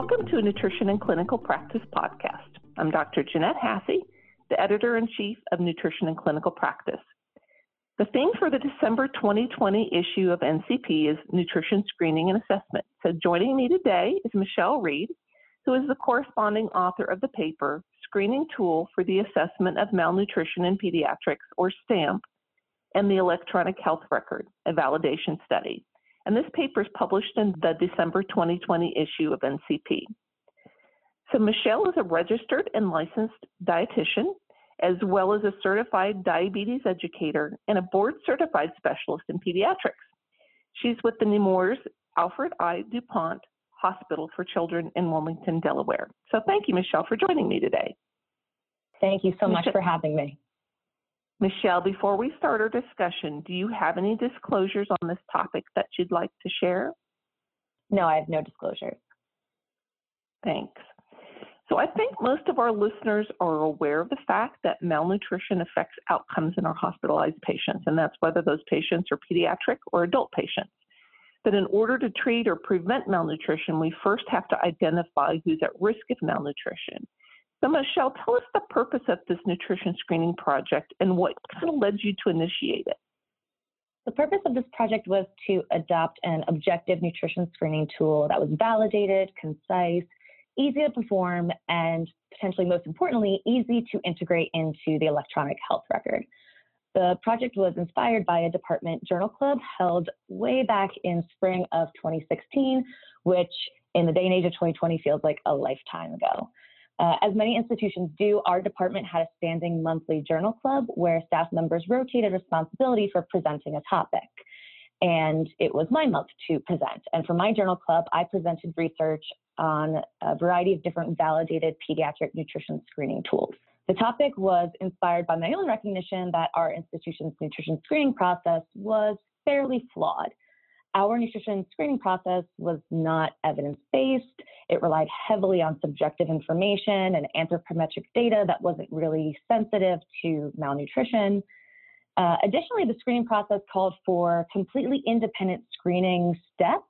Welcome to Nutrition and Clinical Practice podcast. I'm Dr. Jeanette Hasse, the editor in chief of Nutrition and Clinical Practice. The theme for the December 2020 issue of NCP is nutrition screening and assessment. So joining me today is Michelle Reed, who is the corresponding author of the paper Screening Tool for the Assessment of Malnutrition in Pediatrics, or STAMP, and the Electronic Health Record, a validation study and this paper is published in the December 2020 issue of NCP. So Michelle is a registered and licensed dietitian, as well as a certified diabetes educator and a board certified specialist in pediatrics. She's with the Nemours Alfred I. DuPont Hospital for Children in Wilmington, Delaware. So thank you, Michelle, for joining me today. Thank you so much for having me. Michelle, before we start our discussion, do you have any disclosures on this topic that you'd like to share? No, I have no disclosures. Thanks. So I think most of our listeners are aware of the fact that malnutrition affects outcomes in our hospitalized patients, and that's whether those patients are pediatric or adult patients. But in order to treat or prevent malnutrition, we first have to identify who's at risk of malnutrition. So, Michelle, tell us the purpose of this nutrition screening project and what kind of led you to initiate it. The purpose of this project was to adopt an objective nutrition screening tool that was validated, concise, easy to perform, and potentially most importantly, easy to integrate into the electronic health record. The project was inspired by a department journal club held way back in spring of 2016, which in the day and age of 2020 feels like a lifetime ago. Uh, as many institutions do, our department had a standing monthly journal club where staff members rotated responsibility for presenting a topic. And it was my month to present. And for my journal club, I presented research on a variety of different validated pediatric nutrition screening tools. The topic was inspired by my own recognition that our institution's nutrition screening process was fairly flawed our nutrition screening process was not evidence based. It relied heavily on subjective information and anthropometric data that wasn't really sensitive to malnutrition. Uh, additionally, the screening process called for completely independent screening steps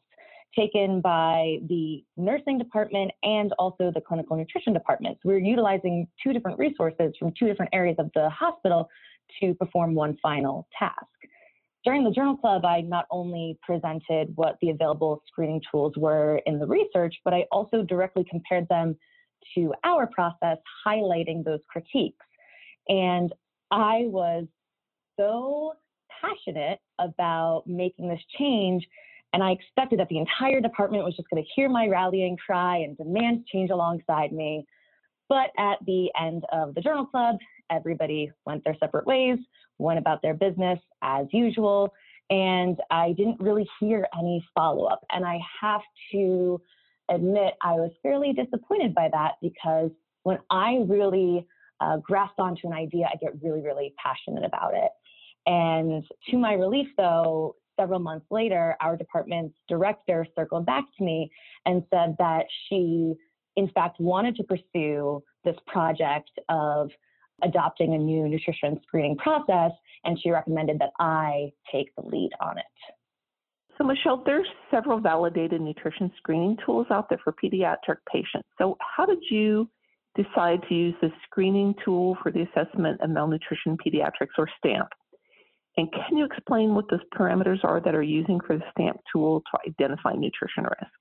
taken by the nursing department and also the clinical nutrition department. So we're utilizing two different resources from two different areas of the hospital to perform one final task. During the journal club, I not only presented what the available screening tools were in the research, but I also directly compared them to our process, highlighting those critiques. And I was so passionate about making this change. And I expected that the entire department was just going to hear my rallying cry and demand change alongside me. But at the end of the journal club, everybody went their separate ways, went about their business as usual, and I didn't really hear any follow up. And I have to admit, I was fairly disappointed by that because when I really uh, grasp onto an idea, I get really, really passionate about it. And to my relief, though, several months later, our department's director circled back to me and said that she, in fact, wanted to pursue this project of adopting a new nutrition screening process, and she recommended that I take the lead on it. So, Michelle, there's several validated nutrition screening tools out there for pediatric patients. So, how did you decide to use the screening tool for the assessment of malnutrition pediatrics, or STAMP? And can you explain what those parameters are that are using for the STAMP tool to identify nutrition risk?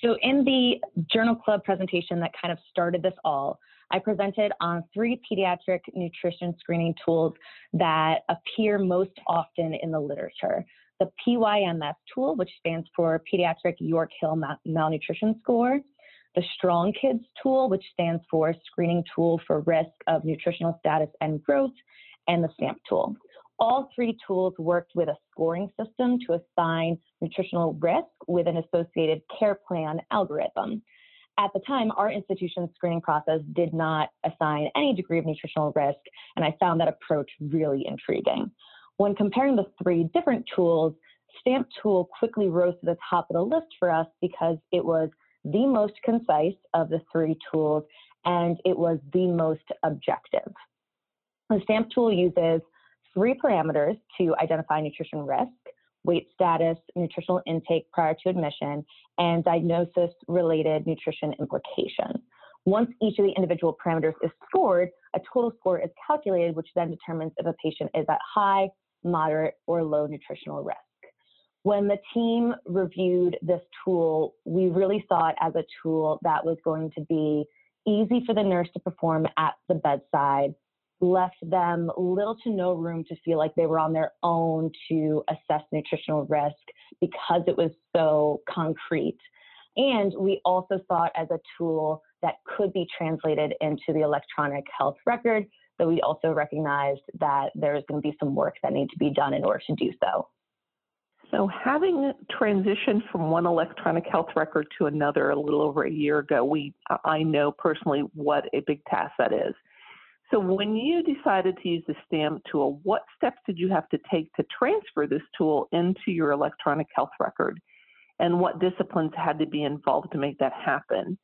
So, in the journal club presentation that kind of started this all, I presented on three pediatric nutrition screening tools that appear most often in the literature. The PYMS tool, which stands for Pediatric York Hill Mal- Malnutrition Score, the Strong Kids tool, which stands for Screening Tool for Risk of Nutritional Status and Growth, and the STAMP tool. All three tools worked with a scoring system to assign nutritional risk with an associated care plan algorithm. At the time, our institution's screening process did not assign any degree of nutritional risk, and I found that approach really intriguing. When comparing the three different tools, STAMP tool quickly rose to the top of the list for us because it was the most concise of the three tools and it was the most objective. The STAMP tool uses three parameters to identify nutrition risk weight status, nutritional intake prior to admission, and diagnosis related nutrition implications. Once each of the individual parameters is scored, a total score is calculated, which then determines if a patient is at high, moderate, or low nutritional risk. When the team reviewed this tool, we really saw it as a tool that was going to be easy for the nurse to perform at the bedside, left them little to no room to feel like they were on their own to assess nutritional risk because it was so concrete. And we also saw it as a tool that could be translated into the electronic health record, though we also recognized that there's going to be some work that needs to be done in order to do so. So, having transitioned from one electronic health record to another a little over a year ago, we I know personally what a big task that is. So when you decided to use the STAMP tool, what steps did you have to take to transfer this tool into your electronic health record? And what disciplines had to be involved to make that happen?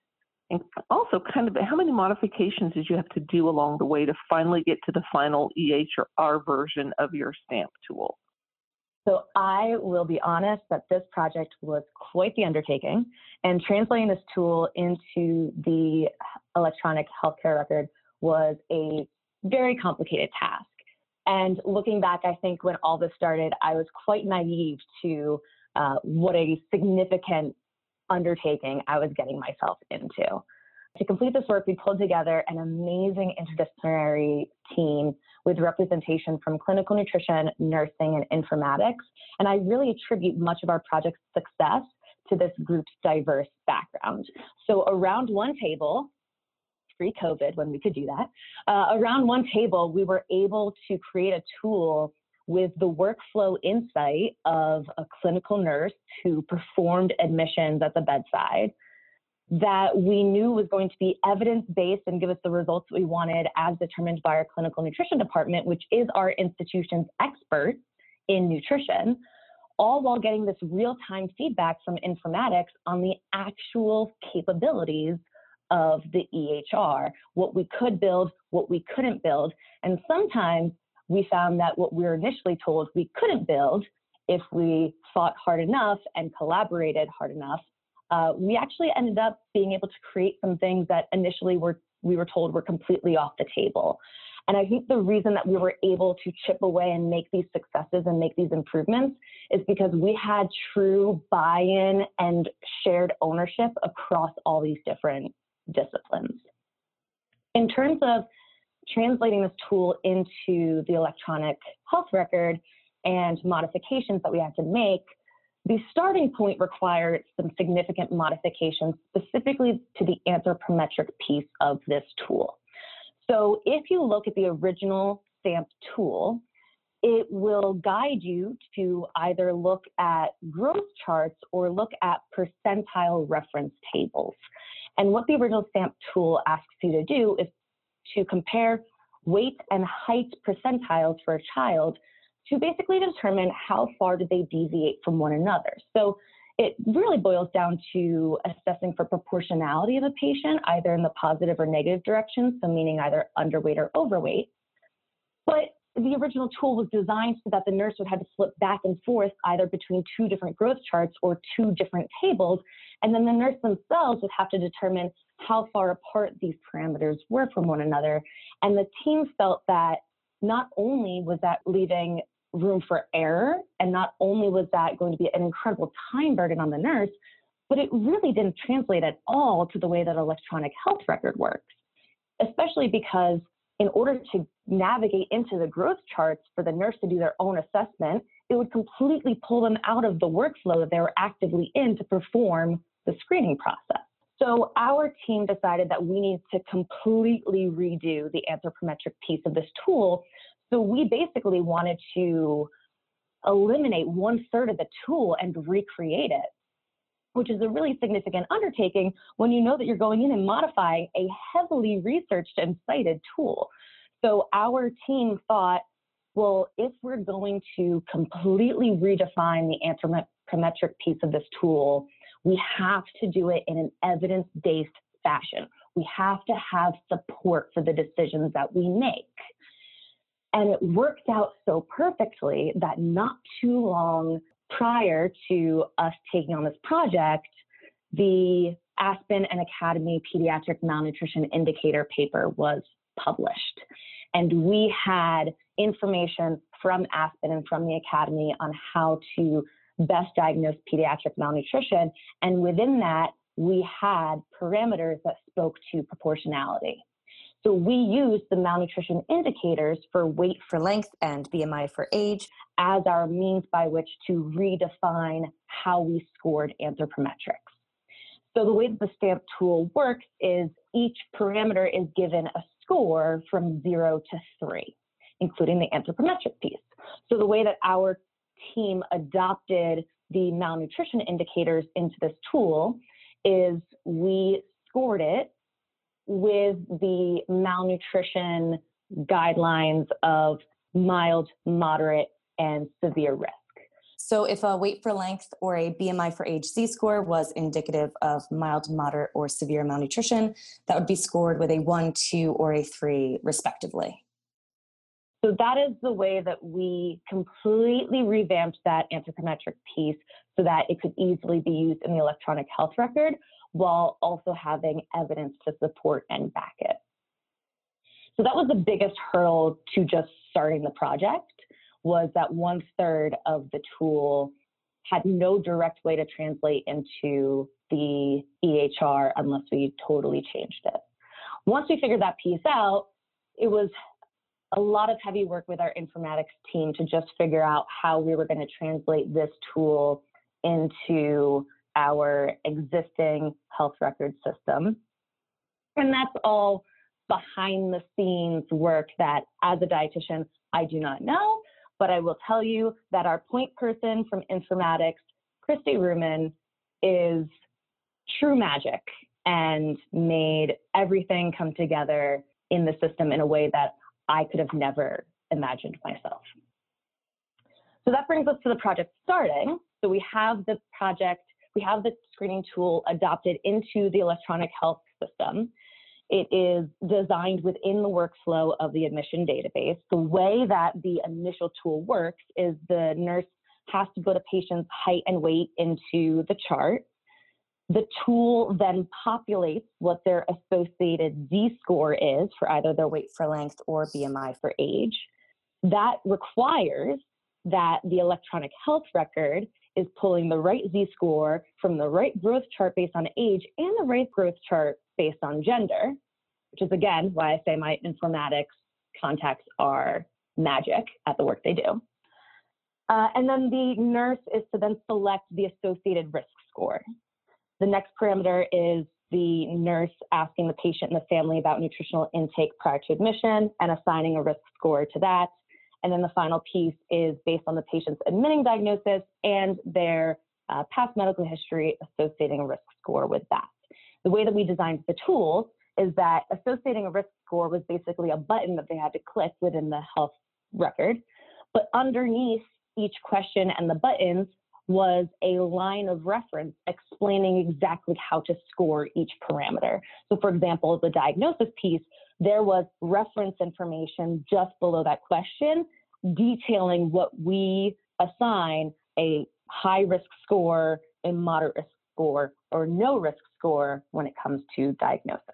And also, kind of, how many modifications did you have to do along the way to finally get to the final EHR version of your STAMP tool? So I will be honest that this project was quite the undertaking, and translating this tool into the electronic healthcare record was a very complicated task. And looking back, I think when all this started, I was quite naive to uh, what a significant undertaking I was getting myself into. To complete this work, we pulled together an amazing interdisciplinary team with representation from clinical nutrition, nursing, and informatics. And I really attribute much of our project's success to this group's diverse background. So around one table, pre COVID when we could do that. Uh, around one table, we were able to create a tool with the workflow insight of a clinical nurse who performed admissions at the bedside that we knew was going to be evidence based and give us the results we wanted as determined by our clinical nutrition department, which is our institution's expert in nutrition, all while getting this real time feedback from informatics on the actual capabilities of the EHR, what we could build, what we couldn't build. And sometimes we found that what we were initially told we couldn't build, if we fought hard enough and collaborated hard enough, uh, we actually ended up being able to create some things that initially were we were told were completely off the table. And I think the reason that we were able to chip away and make these successes and make these improvements is because we had true buy in and shared ownership across all these different disciplines. In terms of translating this tool into the electronic health record and modifications that we had to make, the starting point required some significant modifications specifically to the anthropometric piece of this tool. So if you look at the original STAMP tool, it will guide you to either look at growth charts or look at percentile reference tables. And what the original STAMP tool asks you to do is to compare weight and height percentiles for a child to basically determine how far do they deviate from one another. So it really boils down to assessing for proportionality of a patient, either in the positive or negative direction, so meaning either underweight or overweight. But the original tool was designed so that the nurse would have to flip back and forth either between two different growth charts or two different tables. And then the nurse themselves would have to determine how far apart these parameters were from one another. And the team felt that not only was that leaving room for error, and not only was that going to be an incredible time burden on the nurse, but it really didn't translate at all to the way that electronic health record works, especially because in order to navigate into the growth charts for the nurse to do their own assessment, it would completely pull them out of the workflow that they were actively in to perform the screening process. So our team decided that we need to completely redo the anthropometric piece of this tool. So we basically wanted to eliminate one third of the tool and recreate it, which is a really significant undertaking when you know that you're going in and modifying a heavily researched and cited tool. So our team thought, well, if we're going to completely redefine the anthropometric piece of this tool, we have to do it in an evidence based fashion. We have to have support for the decisions that we make. And it worked out so perfectly that not too long prior to us taking on this project, the Aspen and Academy Pediatric Malnutrition Indicator paper was published. And we had information from Aspen and from the Academy on how to best diagnose pediatric malnutrition. And within that, we had parameters that spoke to proportionality. So we use the malnutrition indicators for weight for length and BMI for age as our means by which to redefine how we scored anthropometrics. So the way that the STAMP tool works is each parameter is given a score from zero to three, including the anthropometric piece. So the way that our team adopted the malnutrition indicators into this tool is we scored it with the malnutrition guidelines of mild, moderate, and severe risk. So, if a weight for length or a BMI for age Z score was indicative of mild, moderate, or severe malnutrition, that would be scored with a one, two, or a three, respectively. So, that is the way that we completely revamped that anthropometric piece so that it could easily be used in the electronic health record while also having evidence to support and back it. So that was the biggest hurdle to just starting the project was that one third of the tool had no direct way to translate into the EHR unless we totally changed it. Once we figured that piece out, it was a lot of heavy work with our informatics team to just figure out how we were going to translate this tool into our existing health record system. And that's all behind the scenes work that as a dietitian, I do not know, but I will tell you that our point person from informatics, Christy Ruman, is true magic and made everything come together in the system in a way that I could have never imagined myself. So that brings us to the project starting. So we have the project we have the screening tool adopted into the electronic health system. It is designed within the workflow of the admission database. The way that the initial tool works is the nurse has to put a patient's height and weight into the chart. The tool then populates what their associated Z score is for either their weight for length or BMI for age. That requires that the electronic health record is pulling the right Z score from the right growth chart based on age and the right growth chart based on gender, which is again why I say my informatics contacts are magic at the work they do. Uh, and then the nurse is to then select the associated risk score. The next parameter is the nurse asking the patient and the family about nutritional intake prior to admission and assigning a risk score to that. And then the final piece is based on the patient's admitting diagnosis and their uh, past medical history associating a risk score with that. The way that we designed the tool is that associating a risk score was basically a button that they had to click within the health record. But underneath each question and the buttons was a line of reference explaining exactly how to score each parameter. So, for example, the diagnosis piece there was reference information just below that question detailing what we assign a high risk score, a moderate risk score, or no risk score when it comes to diagnosis.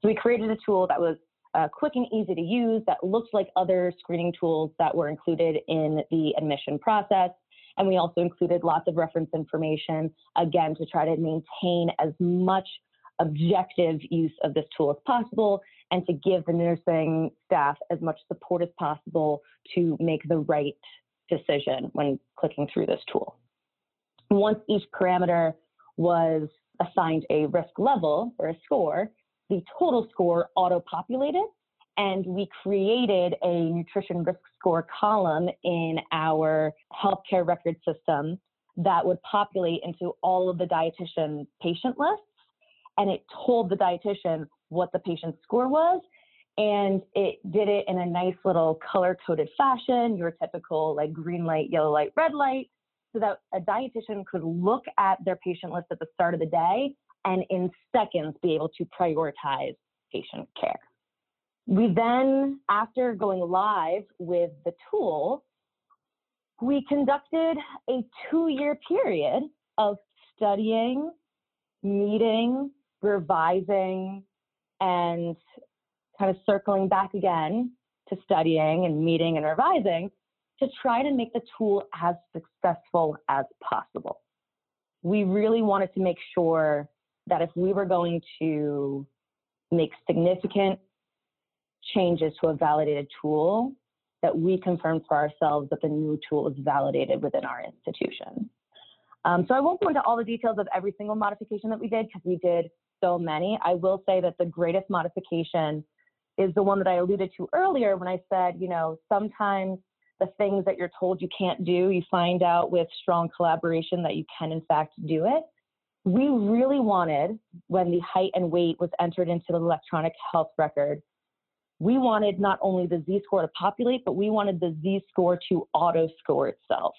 So we created a tool that was uh, quick and easy to use that looked like other screening tools that were included in the admission process. And we also included lots of reference information, again, to try to maintain as much objective use of this tool as possible and to give the nursing staff as much support as possible to make the right decision when clicking through this tool. Once each parameter was assigned a risk level or a score, the total score auto-populated and we created a nutrition risk score column in our healthcare record system that would populate into all of the dietitian patient lists and it told the dietitian what the patient's score was. And it did it in a nice little color coded fashion, your typical like green light, yellow light, red light, so that a dietitian could look at their patient list at the start of the day and in seconds be able to prioritize patient care. We then, after going live with the tool, we conducted a two year period of studying, meeting, revising, and kind of circling back again to studying and meeting and revising to try to make the tool as successful as possible. We really wanted to make sure that if we were going to make significant changes to a validated tool, that we confirmed for ourselves that the new tool is validated within our institution. Um, so I won't go into all the details of every single modification that we did because we did so many. I will say that the greatest modification is the one that I alluded to earlier when I said, you know, sometimes the things that you're told you can't do, you find out with strong collaboration that you can in fact do it. We really wanted, when the height and weight was entered into the electronic health record, we wanted not only the Z score to populate, but we wanted the Z score to auto score itself.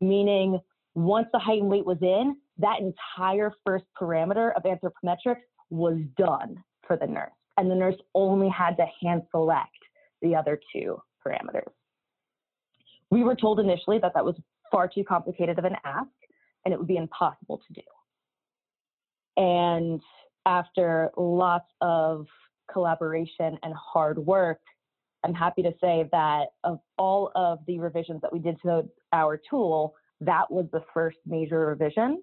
Meaning, once the height and weight was in, that entire first parameter of anthropometrics was done for the nurse. And the nurse only had to hand select the other two parameters. We were told initially that that was far too complicated of an ask and it would be impossible to do. And after lots of collaboration and hard work, I'm happy to say that of all of the revisions that we did to our tool, that was the first major revision.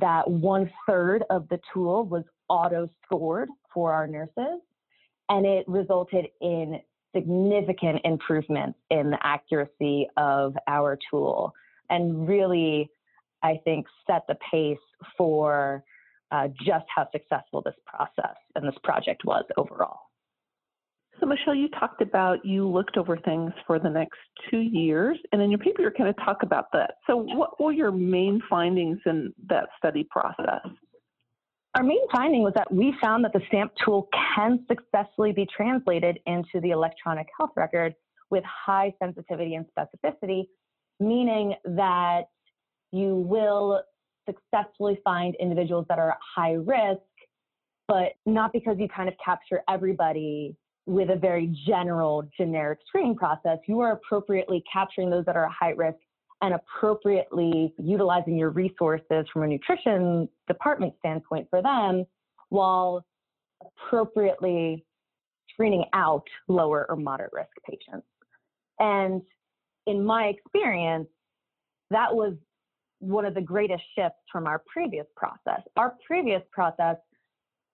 That one third of the tool was auto scored for our nurses, and it resulted in significant improvements in the accuracy of our tool and really, I think, set the pace for uh, just how successful this process and this project was overall. So, Michelle, you talked about you looked over things for the next two years, and in your paper, you're going to talk about that. So, what were your main findings in that study process? Our main finding was that we found that the STAMP tool can successfully be translated into the electronic health record with high sensitivity and specificity, meaning that you will successfully find individuals that are at high risk, but not because you kind of capture everybody with a very general, generic screening process. You are appropriately capturing those that are at high risk and appropriately utilizing your resources from a nutrition department standpoint for them while appropriately screening out lower or moderate risk patients. And in my experience, that was one of the greatest shifts from our previous process. Our previous process,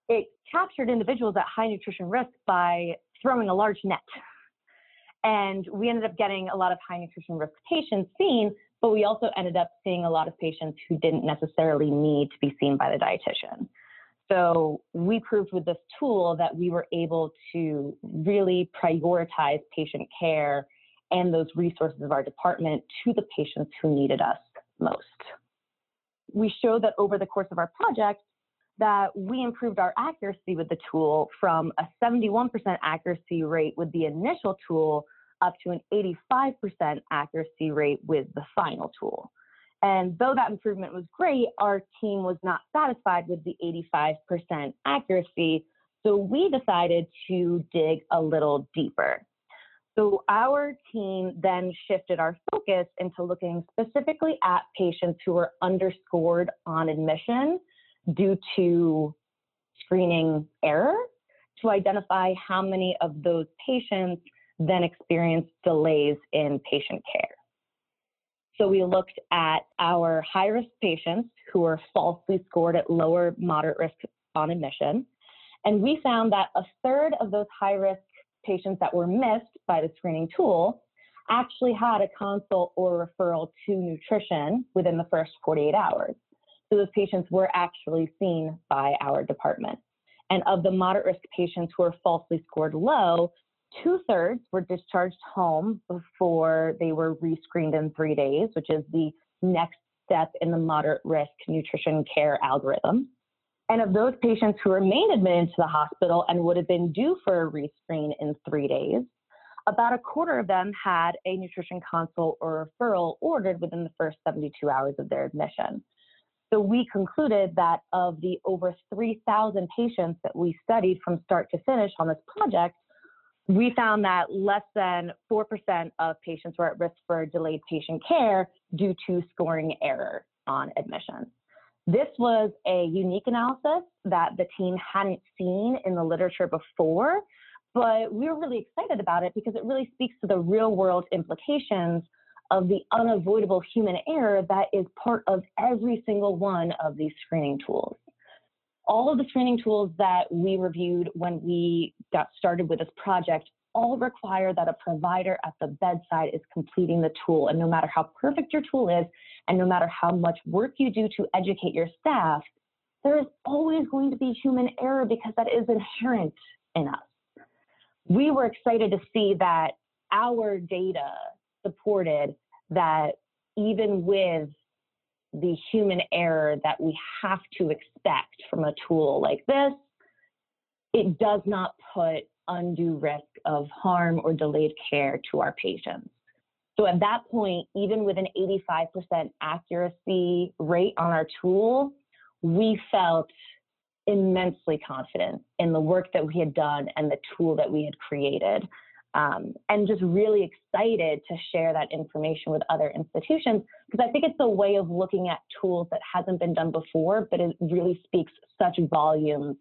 it captured individuals at high nutrition risk by throwing a large net. And we ended up getting a lot of high nutrition risk patients seen, but we also ended up seeing a lot of patients who didn't necessarily need to be seen by the dietitian. So we proved with this tool that we were able to really prioritize patient care and those resources of our department to the patients who needed us most. We showed that over the course of our project that we improved our accuracy with the tool from a 71% accuracy rate with the initial tool up to an 85% accuracy rate with the final tool. And though that improvement was great, our team was not satisfied with the 85% accuracy. So we decided to dig a little deeper. So our team then shifted our focus into looking specifically at patients who were underscored on admission due to screening error to identify how many of those patients then experienced delays in patient care. So we looked at our high risk patients who were falsely scored at lower moderate risk on admission. And we found that a third of those high risk patients that were missed by the screening tool actually had a consult or referral to nutrition within the first 48 hours. Those patients were actually seen by our department. And of the moderate risk patients who were falsely scored low, two thirds were discharged home before they were rescreened in three days, which is the next step in the moderate risk nutrition care algorithm. And of those patients who remained admitted to the hospital and would have been due for a rescreen in three days, about a quarter of them had a nutrition consult or referral ordered within the first 72 hours of their admission. So we concluded that of the over 3,000 patients that we studied from start to finish on this project, we found that less than 4% of patients were at risk for delayed patient care due to scoring error on admission. This was a unique analysis that the team hadn't seen in the literature before, but we were really excited about it because it really speaks to the real world implications of the unavoidable human error that is part of every single one of these screening tools. All of the screening tools that we reviewed when we got started with this project all require that a provider at the bedside is completing the tool. And no matter how perfect your tool is, and no matter how much work you do to educate your staff, there is always going to be human error because that is inherent in us. We were excited to see that our data supported that even with the human error that we have to expect from a tool like this, it does not put undue risk of harm or delayed care to our patients. So at that point, even with an 85% accuracy rate on our tool, we felt immensely confident in the work that we had done and the tool that we had created. Um, and just really excited to share that information with other institutions because I think it's a way of looking at tools that hasn't been done before, but it really speaks such volumes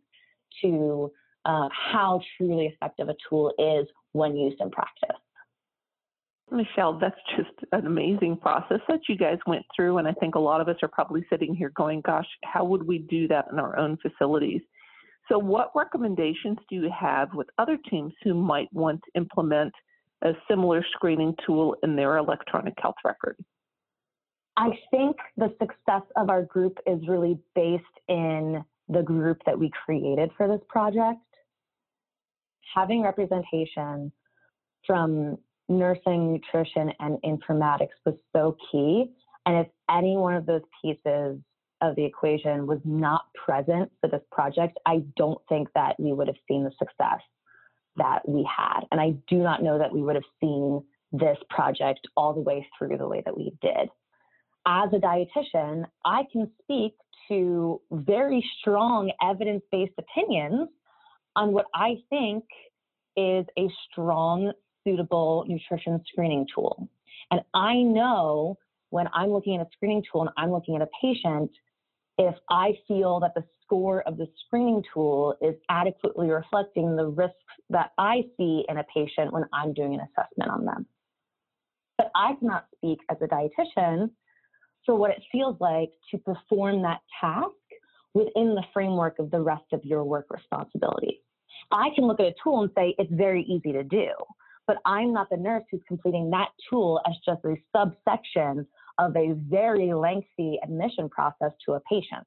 to uh, how truly effective a tool is when used in practice. Michelle, that's just an amazing process that you guys went through. And I think a lot of us are probably sitting here going, gosh, how would we do that in our own facilities? So, what recommendations do you have with other teams who might want to implement a similar screening tool in their electronic health record? I think the success of our group is really based in the group that we created for this project. Having representation from nursing, nutrition, and informatics was so key. And if any one of those pieces of the equation was not present for this project, I don't think that we would have seen the success that we had. And I do not know that we would have seen this project all the way through the way that we did. As a dietitian, I can speak to very strong evidence based opinions on what I think is a strong suitable nutrition screening tool. And I know when I'm looking at a screening tool and I'm looking at a patient, if I feel that the score of the screening tool is adequately reflecting the risks that I see in a patient when I'm doing an assessment on them. But I cannot speak as a dietitian for what it feels like to perform that task within the framework of the rest of your work responsibilities. I can look at a tool and say it's very easy to do but I'm not the nurse who's completing that tool as just a subsection of a very lengthy admission process to a patient.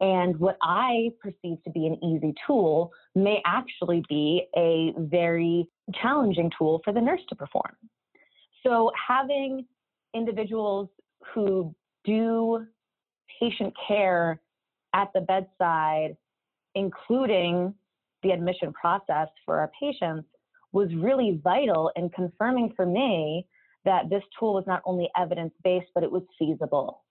And what I perceive to be an easy tool may actually be a very challenging tool for the nurse to perform. So having individuals who do patient care at the bedside, including the admission process for our patients, was really vital in confirming for me that this tool was not only evidence based, but it was feasible.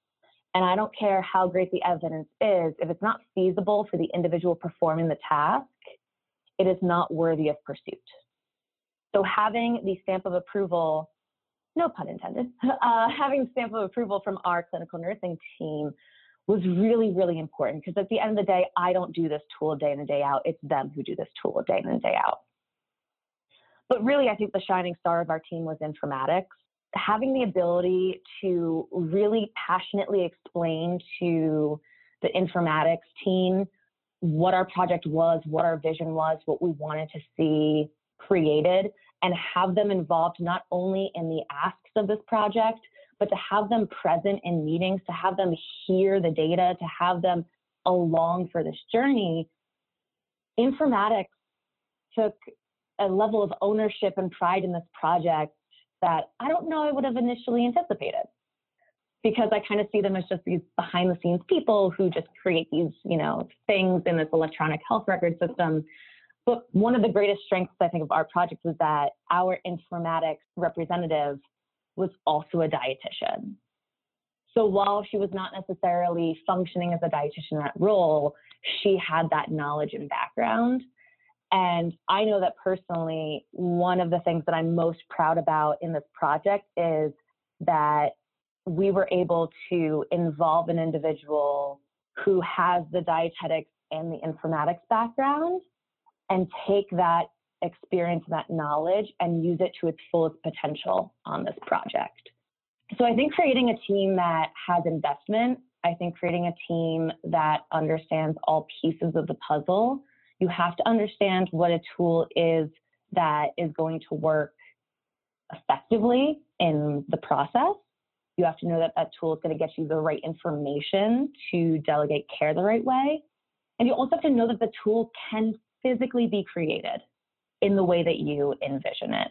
And I don't care how great the evidence is, if it's not feasible for the individual performing the task, it is not worthy of pursuit. So having the stamp of approval, no pun intended, uh, having stamp of approval from our clinical nursing team was really, really important because at the end of the day, I don't do this tool day in and day out. It's them who do this tool day in and day out. But really, I think the shining star of our team was informatics. Having the ability to really passionately explain to the informatics team what our project was, what our vision was, what we wanted to see created, and have them involved not only in the asks of this project, but to have them present in meetings, to have them hear the data, to have them along for this journey. Informatics took a level of ownership and pride in this project that I don't know I would have initially anticipated. Because I kind of see them as just these behind the scenes people who just create these, you know, things in this electronic health record system. But one of the greatest strengths I think of our project was that our informatics representative was also a dietitian. So while she was not necessarily functioning as a dietitian in that role, she had that knowledge and background And I know that personally, one of the things that I'm most proud about in this project is that we were able to involve an individual who has the dietetics and the informatics background and take that experience, that knowledge, and use it to its fullest potential on this project. So I think creating a team that has investment, I think creating a team that understands all pieces of the puzzle, you have to understand what a tool is that is going to work effectively in the process. You have to know that that tool is going to get you the right information to delegate care the right way. And you also have to know that the tool can physically be created in the way that you envision it.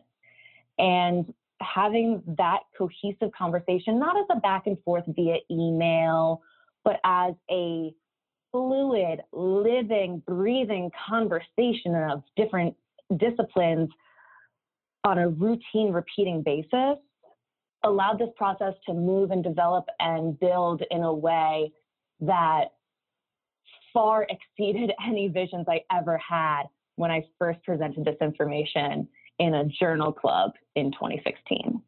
And having that cohesive conversation, not as a back and forth via email, but as a fluid, living, breathing conversation of different disciplines on a routine, repeating basis allowed this process to move and develop and build in a way that far exceeded any visions I ever had when I first presented this information in a journal club in 2016.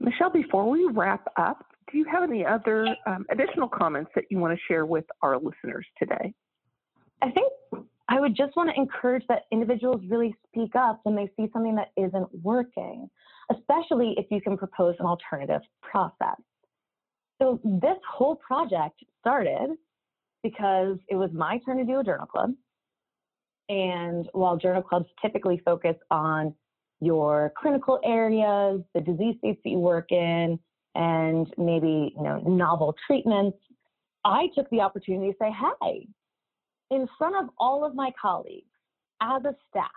Michelle, before we wrap up, do you have any other um, additional comments that you want to share with our listeners today? I think I would just want to encourage that individuals really speak up when they see something that isn't working, especially if you can propose an alternative process. So, this whole project started because it was my turn to do a journal club. And while journal clubs typically focus on your clinical areas, the disease states that you work in, and maybe you know novel treatments, I took the opportunity to say, "Hey, in front of all of my colleagues, as a staff,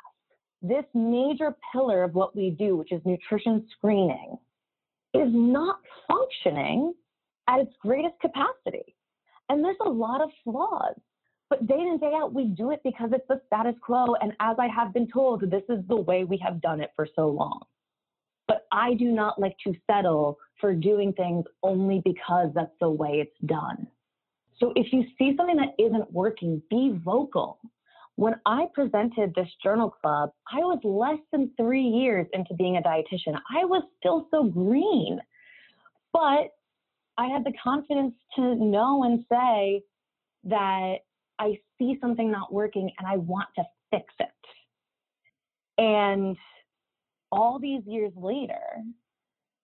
this major pillar of what we do, which is nutrition screening, is not functioning at its greatest capacity. And there's a lot of flaws. But day in and day out, we do it because it's the status quo. And as I have been told, this is the way we have done it for so long. But I do not like to settle for doing things only because that's the way it's done. So if you see something that isn't working, be vocal. When I presented this journal club, I was less than three years into being a dietitian. I was still so green. But I had the confidence to know and say that I see something not working and I want to fix it. And all these years later,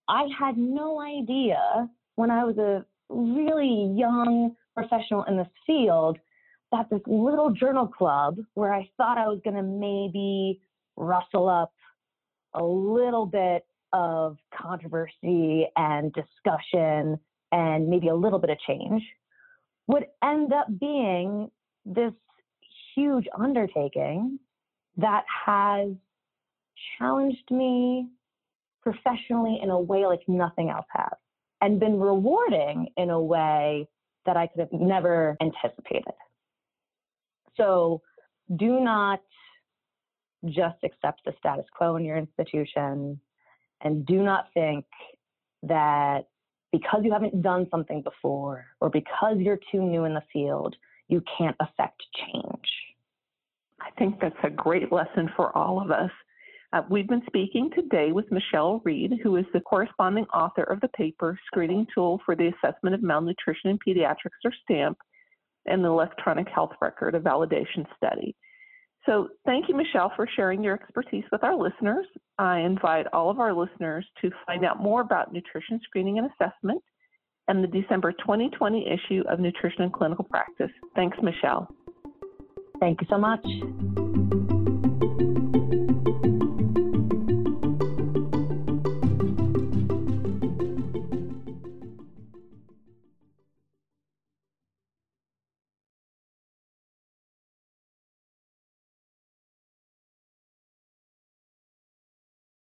I had no idea when I was a really young professional in this field that this little journal club where I thought I was going to maybe rustle up a little bit of controversy and discussion and maybe a little bit of change would end up being this huge undertaking that has challenged me professionally in a way like nothing else has and been rewarding in a way that I could have never anticipated. So do not just accept the status quo in your institution and do not think that because you haven't done something before or because you're too new in the field, you can't affect change. I think that's a great lesson for all of us. Uh, we've been speaking today with Michelle Reed, who is the corresponding author of the paper Screening Tool for the Assessment of Malnutrition in Pediatrics, or STAMP, and the Electronic Health Record, a validation study. So, thank you, Michelle, for sharing your expertise with our listeners. I invite all of our listeners to find out more about nutrition screening and assessment and the December 2020 issue of Nutrition and Clinical Practice. Thanks, Michelle. Thank you so much.